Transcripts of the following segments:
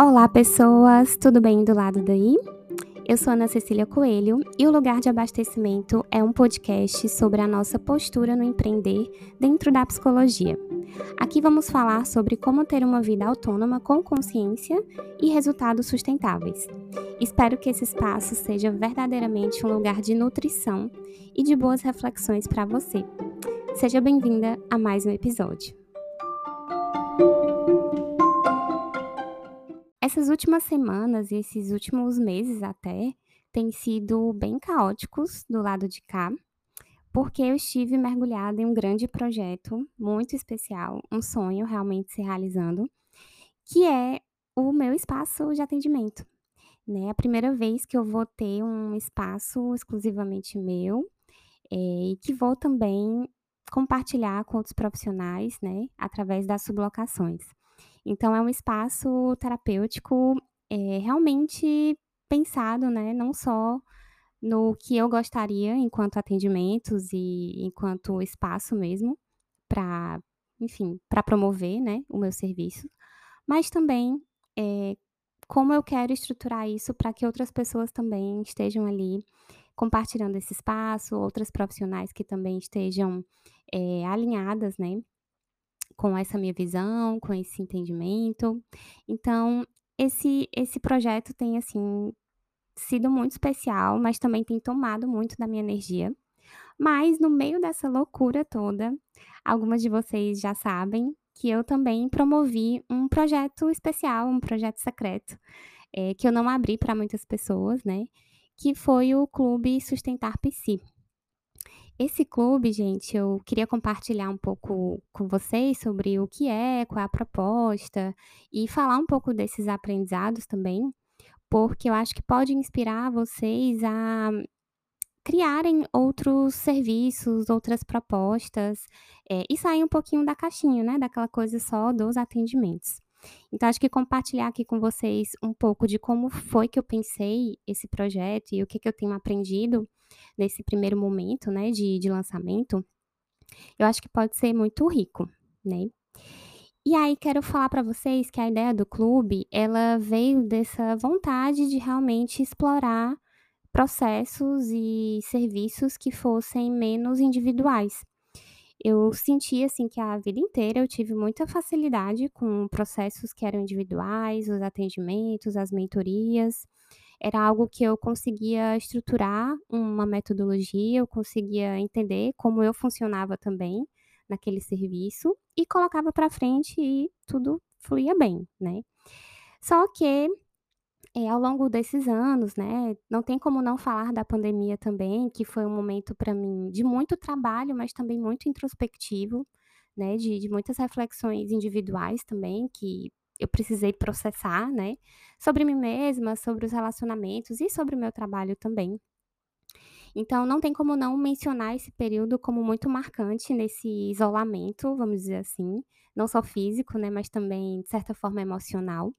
Olá, pessoas! Tudo bem do lado daí? Eu sou Ana Cecília Coelho e o Lugar de Abastecimento é um podcast sobre a nossa postura no empreender dentro da psicologia. Aqui vamos falar sobre como ter uma vida autônoma com consciência e resultados sustentáveis. Espero que esse espaço seja verdadeiramente um lugar de nutrição e de boas reflexões para você. Seja bem-vinda a mais um episódio. Essas últimas semanas e esses últimos meses até têm sido bem caóticos do lado de cá, porque eu estive mergulhada em um grande projeto muito especial, um sonho realmente se realizando, que é o meu espaço de atendimento. Né? A primeira vez que eu vou ter um espaço exclusivamente meu é, e que vou também compartilhar com outros profissionais, né, através das sublocações. Então, é um espaço terapêutico é, realmente pensado, né, não só no que eu gostaria enquanto atendimentos e enquanto espaço mesmo para, enfim, para promover, né, o meu serviço, mas também é, como eu quero estruturar isso para que outras pessoas também estejam ali compartilhando esse espaço, outras profissionais que também estejam é, alinhadas, né, com essa minha visão, com esse entendimento. Então, esse esse projeto tem, assim, sido muito especial, mas também tem tomado muito da minha energia. Mas no meio dessa loucura toda, algumas de vocês já sabem que eu também promovi um projeto especial, um projeto secreto, eh, que eu não abri para muitas pessoas, né, que foi o Clube Sustentar Psi. Esse clube, gente, eu queria compartilhar um pouco com vocês sobre o que é, qual é a proposta e falar um pouco desses aprendizados também, porque eu acho que pode inspirar vocês a criarem outros serviços, outras propostas, eh, e sair um pouquinho da caixinha, né, daquela coisa só dos atendimentos. Então acho que compartilhar aqui com vocês um pouco de como foi que eu pensei esse projeto e o que que eu tenho aprendido nesse primeiro momento, né, de de lançamento, eu acho que pode ser muito rico, né. E aí quero falar para vocês que a ideia do clube, ela veio dessa vontade de realmente explorar processos e serviços que fossem menos individuais. Eu senti, assim, que a vida inteira eu tive muita facilidade com processos que eram individuais, os atendimentos, as mentorias. Era algo que eu conseguia estruturar uma metodologia, eu conseguia entender como eu funcionava também naquele serviço e colocava para frente e tudo fluía bem, né. Só que, eh, ao longo desses anos, né, não tem como não falar da pandemia também, que foi um momento para mim de muito trabalho, mas também muito introspectivo, né, de de muitas reflexões individuais também, que eu precisei processar, né, sobre mim mesma, sobre os relacionamentos e sobre o meu trabalho também. Então não tem como não mencionar esse período como muito marcante nesse isolamento, vamos dizer assim, não só físico, né, mas também de certa forma emocional,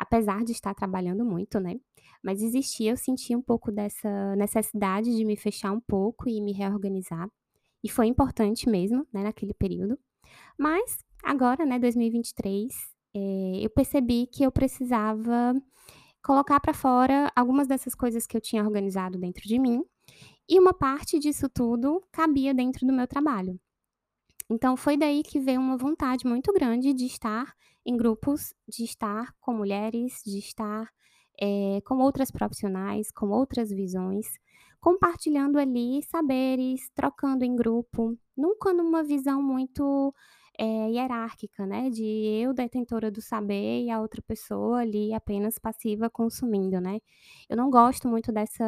apesar de estar trabalhando muito, né, mas existia eu sentia um pouco dessa necessidade de me fechar um pouco e me reorganizar, e foi importante mesmo, né, naquele período. Mas agora, né, 2023, eh, eu percebi que eu precisava colocar para fora algumas dessas coisas que eu tinha organizado dentro de mim, e uma parte disso tudo cabia dentro do meu trabalho. Então foi daí que veio uma vontade muito grande de estar em grupos, de estar com mulheres, de estar, eh, com outras profissionais, com outras visões, compartilhando ali saberes, trocando em grupo, nunca numa visão muito eh, hierárquica, né, de eu detentora do saber e a outra pessoa ali apenas passiva consumindo, né. Eu não gosto muito dessa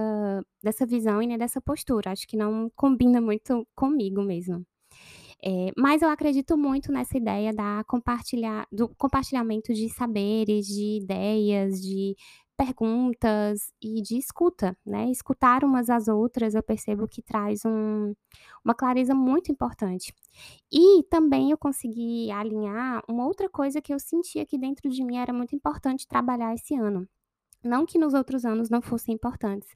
dessa visão e nem dessa postura, acho que não combina muito comigo mesmo. Eh, mas eu acredito muito nessa ideia da compartilhar do compartilhamento de saberes, de ideias, de perguntas e de escuta, né, escutar umas às outras eu percebo que traz um uma clareza muito importante. E também eu consegui alinhar uma outra coisa que eu sentia que dentro de mim era muito importante trabalhar esse ano. Não que nos outros anos não fossem importantes,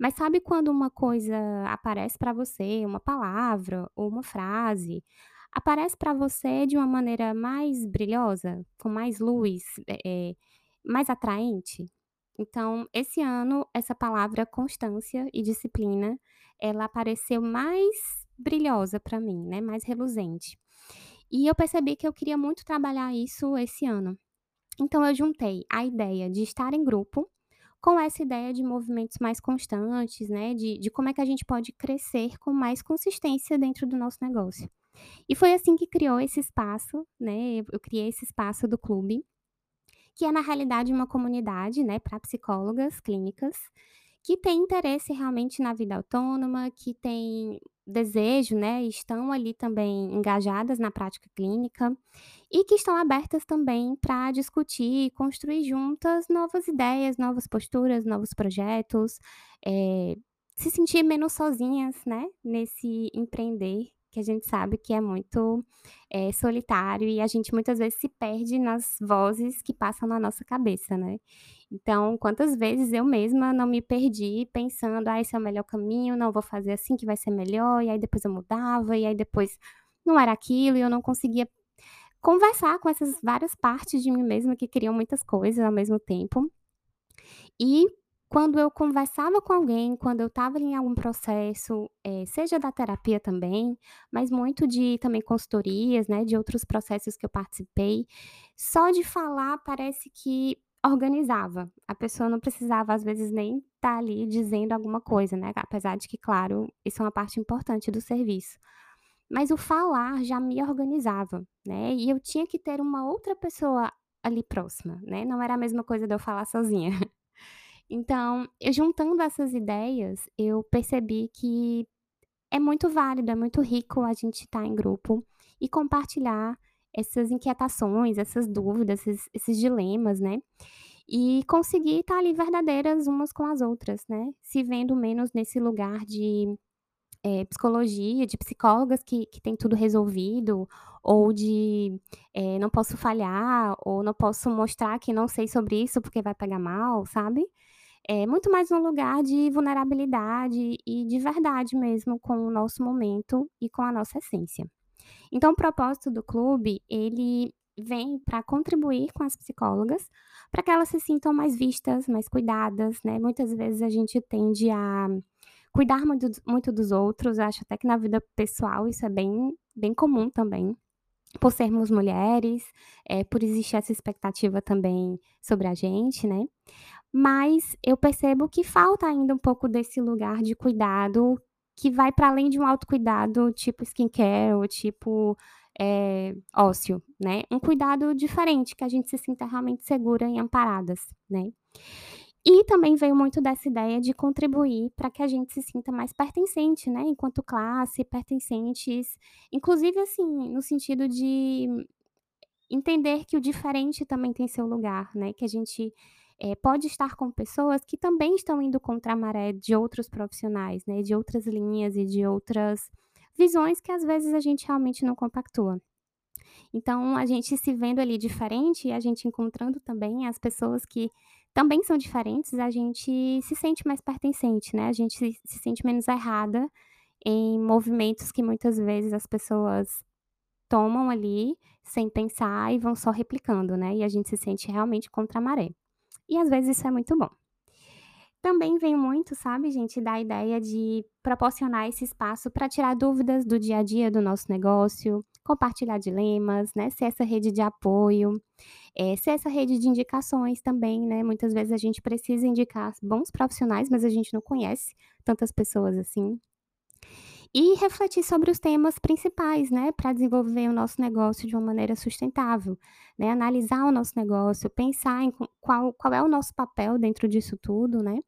mas sabe quando uma coisa aparece para você, uma palavra ou uma frase, aparece para você de uma maneira mais brilhosa, com mais luz, eh, mais atraente? Então, esse ano, essa palavra constância e disciplina, ela apareceu mais brilhosa para mim, né, mais reluzente. E eu percebi que eu queria muito trabalhar isso esse ano. Então eu juntei a ideia de estar em grupo com essa ideia de movimentos mais constantes, né, de de como é que a gente pode crescer com mais consistência dentro do nosso negócio. E foi assim que criou esse espaço, né, eu criei esse espaço do clube, que é na realidade uma comunidade, né, para psicólogas clínicas, que têm interesse realmente na vida autônoma, que têm desejo, né, estão ali também engajadas na prática clínica, e que estão abertas também para discutir e construir juntas novas ideias, novas posturas, novos projetos, eh, se sentir menos sozinhas, né, nesse empreender, que a gente sabe que é muito, eh, solitário e a gente muitas vezes se perde nas vozes que passam na nossa cabeça, né. Então, quantas vezes eu mesma não me perdi pensando: "Ah, esse é o melhor caminho, não, vou fazer assim que vai ser melhor", e aí depois eu mudava, e aí depois não era aquilo e eu não conseguia conversar com essas várias partes de mim mesma que queriam muitas coisas ao mesmo tempo. E quando eu conversava com alguém, quando eu estava em algum processo, eh, seja da terapia também, mas muito de também consultorias, né, de outros processos que eu participei, só de falar parece que organizava. A pessoa não precisava às vezes nem estar ali dizendo alguma coisa, né, apesar de que claro, isso é uma parte importante do serviço. Mas o falar já me organizava, né, e eu tinha que ter uma outra pessoa ali próxima, né, não era a mesma coisa de eu falar sozinha. Então, eu juntando essas ideias, eu percebi que é muito válido, é muito rico a gente estar em grupo e compartilhar essas inquietações, essas dúvidas, esses esses dilemas, né, e conseguir estar ali verdadeiras umas com as outras, né, se vendo menos nesse lugar de, eh, psicologia, de psicólogas que que têm tudo resolvido, ou de, eh, não posso falhar, ou não posso mostrar que não sei sobre isso porque vai pegar mal, sabe? É muito mais um lugar de vulnerabilidade e de verdade mesmo com o nosso momento e com a nossa essência. Então o propósito do clube, ele vem para contribuir com as psicólogas, para que elas se sintam mais vistas, mais cuidadas, né. Muitas vezes a gente tende a cuidar muito dos muito dos outros, acho até que na vida pessoal isso é bem bem comum também, por sermos mulheres, eh, por existir essa expectativa também sobre a gente, né. Mas eu percebo que falta ainda um pouco desse lugar de cuidado, que vai para além de um autocuidado tipo skincare ou tipo, eh, ósseo, né. Um cuidado diferente, que a gente se sinta realmente segura e amparadas, né. E também veio muito dessa ideia de contribuir para que a gente se sinta mais pertencente, né, enquanto classe, pertencentes, inclusive, assim, no sentido de entender que o diferente também tem seu lugar, né, que a gente, eh, pode estar com pessoas que também estão indo contra a maré de outros profissionais, né, de outras linhas e de outras visões que às vezes a gente realmente não compactua. Então a gente se vendo ali diferente e a gente encontrando também as pessoas que também são diferentes, a gente se sente mais pertencente, né, a gente se se sente menos errada em movimentos que muitas vezes as pessoas tomam ali, sem pensar e vão só replicando, né, e a gente se sente realmente contra a maré. E às vezes isso é muito bom. Também vem muito, sabe, gente, da ideia de proporcionar esse espaço para tirar dúvidas do dia a dia do nosso negócio, compartilhar dilemas, né, ser essa rede de apoio, eh, ser essa rede de indicações também, né, muitas vezes a gente precisa indicar bons profissionais, mas a gente não conhece tantas pessoas assim. E refletir sobre os temas principais, né, para desenvolver o nosso negócio de uma maneira sustentável, né, analisar o nosso negócio, pensar em qual qual é o nosso papel dentro disso tudo, né,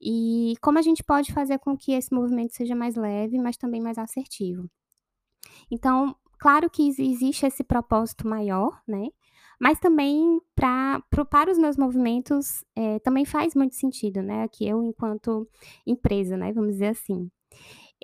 e como a gente pode fazer com que esse movimento seja mais leve, mas também mais assertivo. Então, claro que exi existe esse propósito maior, né, mas também pra para o para os meus movimentos, eh, também faz muito sentido, né, que eu enquanto empresa, né, vamos dizer assim.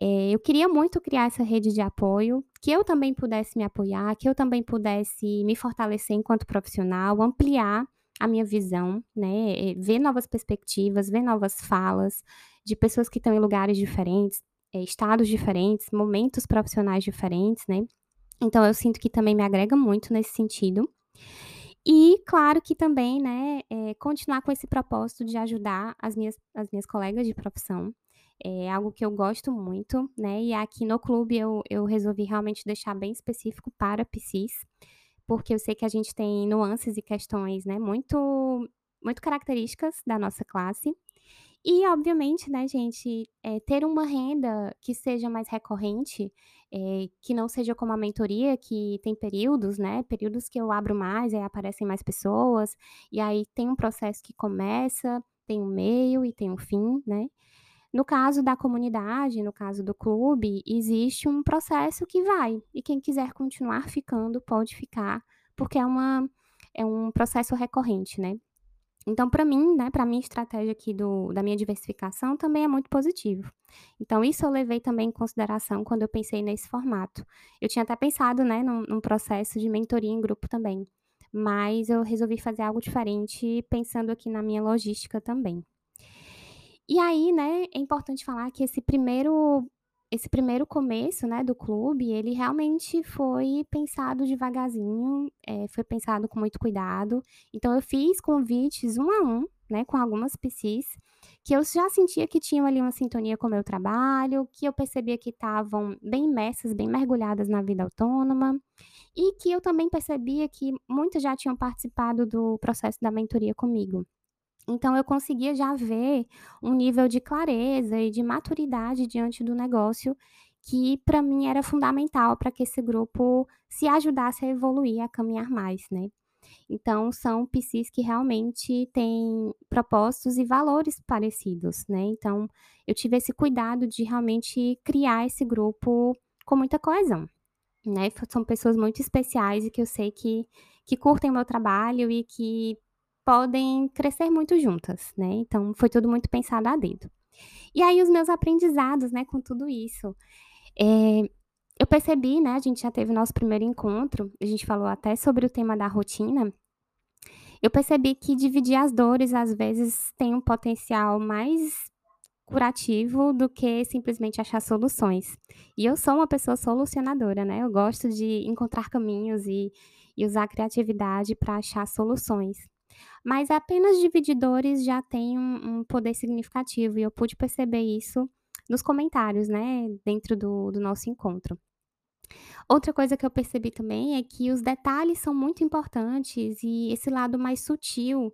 Eh, eu queria muito criar essa rede de apoio, que eu também pudesse me apoiar, que eu também pudesse me fortalecer enquanto profissional, ampliar a minha visão, né, eh, ver novas perspectivas, ver novas falas de pessoas que estão em lugares diferentes, eh, estados diferentes, momentos profissionais diferentes, né. Então eu sinto que também me agrega muito nesse sentido. E claro que também, né, eh, continuar com esse propósito de ajudar as minhas as minhas colegas de profissão, é algo que eu gosto muito, né, e aqui no clube eu eu resolvi realmente deixar bem específico para psis, porque eu sei que a gente tem nuances e questões, né, muito muito características da nossa classe. E obviamente, né, gente, eh, ter uma renda que seja mais recorrente, eh, que não seja como a mentoria que tem períodos, né, períodos que eu abro mais, aí aparecem mais pessoas, e aí tem um processo que começa, tem um meio e tem um fim, né. No caso da comunidade, no caso do clube, existe um processo que vai, e quem quiser continuar ficando pode ficar, porque é uma é um processo recorrente, né. Então para mim, né, pra minha estratégia aqui do da minha diversificação também é muito positivo. Então isso eu levei também em consideração quando eu pensei nesse formato. Eu tinha até pensado, né, num num processo de mentoria em grupo também, mas eu resolvi fazer algo diferente pensando aqui na minha logística também. E aí, né, é importante falar que esse primeiro esse primeiro começo, né, do clube, ele realmente foi pensado devagarzinho, eh, foi pensado com muito cuidado. Então eu fiz convites um a um, né, com algumas psis, que eu já sentia que tinham ali uma sintonia com o meu trabalho, que eu percebia que estavam bem imersas, bem mergulhadas na vida autônoma, e que eu também percebia que muitas já tinham participado do processo da mentoria comigo. Então eu conseguia já ver um nível de clareza e de maturidade diante do negócio, que pra mim era fundamental pra que esse grupo se ajudasse a evoluir, a caminhar mais, né. Então são psis que realmente têm propósitos e valores parecidos, né, então eu tive esse cuidado de realmente criar esse grupo com muita coesão, né, são pessoas muito especiais e que eu sei que que curtem o meu trabalho e que podem crescer muito juntas, né, então foi tudo muito pensado a dedo. E aí os meus aprendizados, né, com tudo isso, eh, eu percebi, né, a gente já teve nosso primeiro encontro, a gente falou até sobre o tema da rotina, eu percebi que dividir as dores, às vezes, tem um potencial mais curativo do que simplesmente achar soluções. E eu sou uma pessoa solucionadora, né, eu gosto de encontrar caminhos e e usar a criatividade pra achar soluções. Mas apenas dividir dores já tem um um poder significativo e eu pude perceber isso nos comentários, né, dentro do do nosso encontro. Outra coisa que eu percebi também é que os detalhes são muito importantes e esse lado mais sutil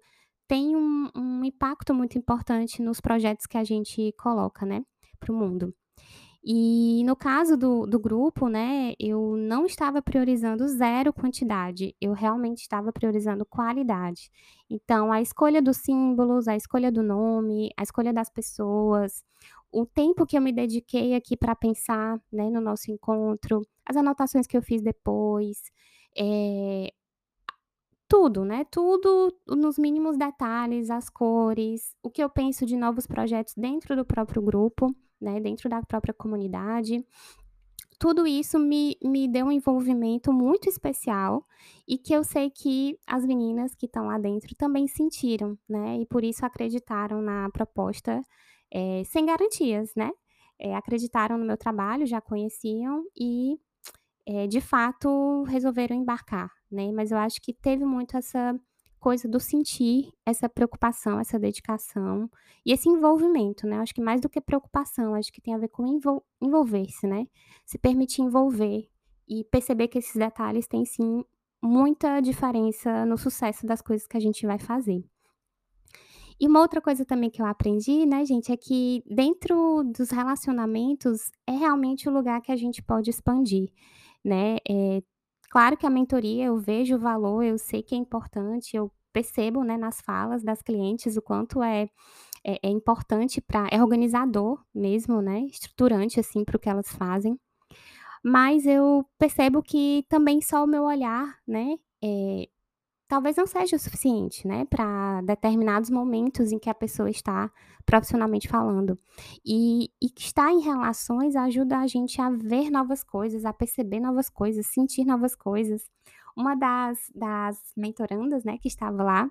tem um um impacto muito importante nos projetos que a gente coloca, né, para o mundo. E no caso do do grupo, né, eu não estava priorizando 0 quantidade, eu realmente estava priorizando qualidade. Então a escolha dos símbolos, a escolha do nome, a escolha das pessoas, o tempo que eu me dediquei aqui pra pensar, né, no nosso encontro, as anotações que eu fiz depois, eh, tudo, né, tudo nos mínimos detalhes, as cores, o que eu penso de novos projetos dentro do próprio grupo, né, dentro da própria comunidade. Tudo isso me me deu um envolvimento muito especial e que eu sei que as meninas que estão lá dentro também sentiram, né, e por isso acreditaram na proposta, eh, sem garantias, né. Eh, acreditaram no meu trabalho, já conheciam e, eh, de fato resolveram embarcar, né. Mas eu acho que teve muito essa coisa do sentir, essa preocupação, essa dedicação e esse envolvimento, né, acho que mais do que preocupação, acho que tem a ver com envol envolver-se, né, se permitir envolver e perceber que esses detalhes têm sim muita diferença no sucesso das coisas que a gente vai fazer. E uma outra coisa também que eu aprendi, né, gente, é que dentro dos relacionamentos é realmente o lugar que a gente pode expandir, né, eh, claro que a mentoria eu vejo o valor, eu sei que é importante, eu percebo, né, nas falas das clientes o quanto é é é importante pra é organizador mesmo, né, estruturante, assim, para o que elas fazem. Mas eu percebo que também só o meu olhar, né, eh, talvez não seja o suficiente, né, pra determinados momentos em que a pessoa está profissionalmente falando. E e estar em relações ajuda a gente a ver novas coisas, a perceber novas coisas, sentir novas coisas. Uma das das mentorandas, né, que estava lá,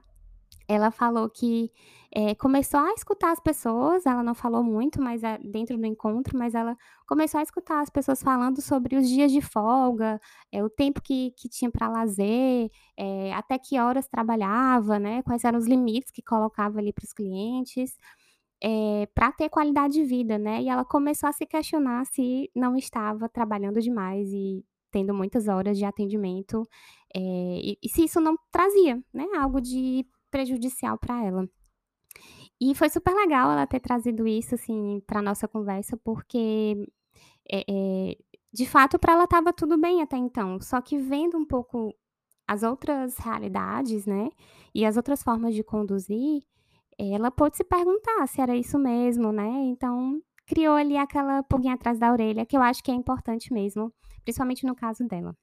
ela falou que, eh, começou a escutar as pessoas, ela não falou muito, mas, eh, dentro do encontro, mas ela começou a escutar as pessoas falando sobre os dias de folga, eh, o tempo que que tinha para lazer, eh, até que horas trabalhava, né, quais eram os limites que colocava ali para os clientes, pra ter qualidade de vida, né. E ela começou a se questionar se não estava trabalhando demais e tendo muitas horas de atendimento, eh, e e se isso não trazia, né, algo de prejudicial para ela. E foi super legal ela ter trazido isso, assim, pra nossa conversa, porque, eh eh, de fato para ela estava tudo bem até então, só que vendo um pouco as outras realidades, né, e as outras formas de conduzir, ela pôde se perguntar se era isso mesmo, né, então criou ali aquela pulguinha atrás da orelha que eu acho que é importante mesmo, principalmente no caso dela.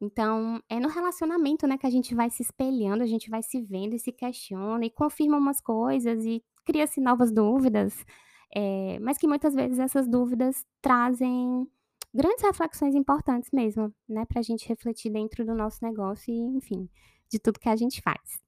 Então, é no relacionamento, né, que a gente vai se espelhando, a gente vai se vendo e se questiona e confirma umas coisas e cria-se novas dúvidas, eh, mas que muitas vezes essas dúvidas trazem grandes reflexões importantes mesmo, né, pra gente refletir dentro do nosso negócio e, enfim, de tudo que a gente faz.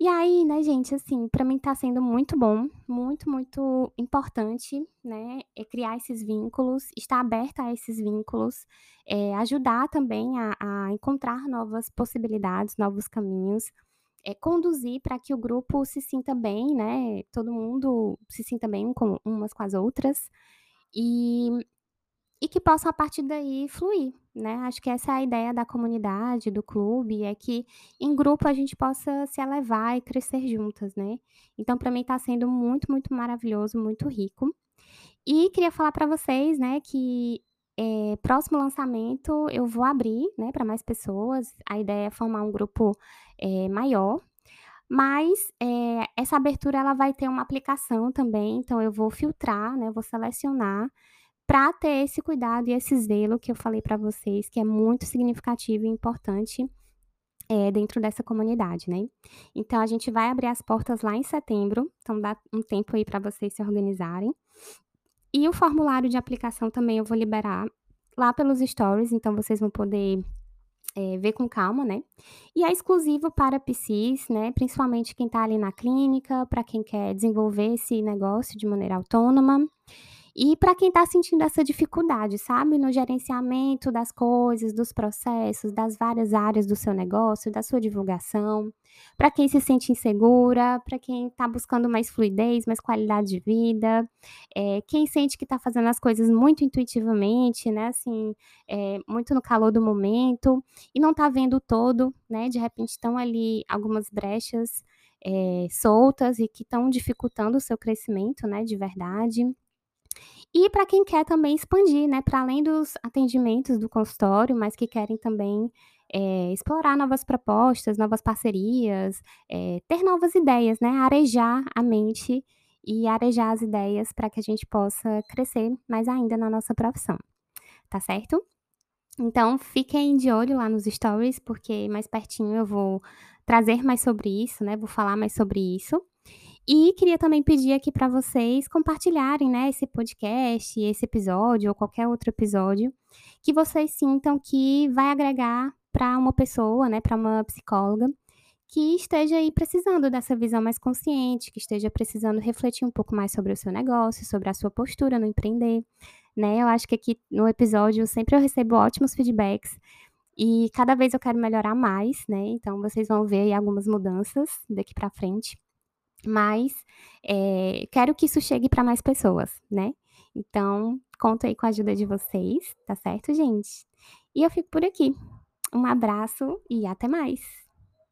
E aí, né, gente, assim, pra mim tá sendo muito bom, muito, muito importante, né, eh, criar esses vínculos, estar aberta a esses vínculos, eh, ajudar também a a encontrar novas possibilidades, novos caminhos, eh, conduzir pra que o grupo se sinta bem, né, todo mundo se sinta bem com umas com as outras, e e que possa a partir daí fluir, né. Acho que essa é a ideia da comunidade, do clube, é que em grupo a gente possa se elevar e crescer juntas, né. Então pra mim tá sendo muito, muito maravilhoso, muito rico. E queria falar pra vocês, né, que, eh, próximo lançamento eu vou abrir, né, pra mais pessoas, a ideia é formar um grupo, eh, maior, mas, eh, essa abertura ela vai ter uma aplicação também, então eu vou filtrar, né, vou selecionar, pra ter esse cuidado e esse zelo que eu falei pra vocês, que é muito significativo e importante, eh, dentro dessa comunidade, né. Então a gente vai abrir as portas lá em setembro, então dá um tempo aí pra vocês se organizarem. E o formulário de aplicação também eu vou liberar lá pelos stories, então vocês vão poder, eh, ver com calma, né. E é exclusivo para PCs, né, principalmente quem tá ali na clínica, pra quem quer desenvolver esse negócio de maneira autônoma, e pra quem tá sentindo essa dificuldade, sabe, no gerenciamento das coisas, dos processos, das várias áreas do seu negócio, da sua divulgação, pra quem se sente insegura, pra quem tá buscando mais fluidez, mais qualidade de vida, eh, quem sente que tá fazendo as coisas muito intuitivamente, né, assim, eh, muito no calor do momento, e não tá vendo todo, né, de repente estão ali algumas brechas, eh, soltas e que estão dificultando o seu crescimento, né, de verdade. E pra quem quer também expandir, né, pra além dos atendimentos do consultório, mas que querem também, eh, explorar novas propostas, novas parcerias, eh, ter novas ideias, né, arejar a mente e arejar as ideias pra que a gente possa crescer mais ainda na nossa profissão, tá certo? Então fiquem de olho lá nos stories, porque mais pertinho eu vou trazer mais sobre isso, né, vou falar mais sobre isso. E queria também pedir aqui pra vocês compartilharem, né, esse podcast, esse episódio ou qualquer outro episódio, que vocês sintam que vai agregar pra uma pessoa, né, pra uma psicóloga, que esteja aí precisando dessa visão mais consciente, que esteja precisando refletir um pouco mais sobre o seu negócio, sobre a sua postura no empreender, né. Eu acho que aqui no episódio sempre eu recebo ótimos feedbacks, e cada vez eu quero melhorar mais, né, então vocês vão ver aí algumas mudanças daqui pra frente. Mas, eh, quero que isso chegue pra mais pessoas, né. Então, conto aí com a ajuda de vocês, tá certo gente? E eu fico por aqui. Um abraço e até mais.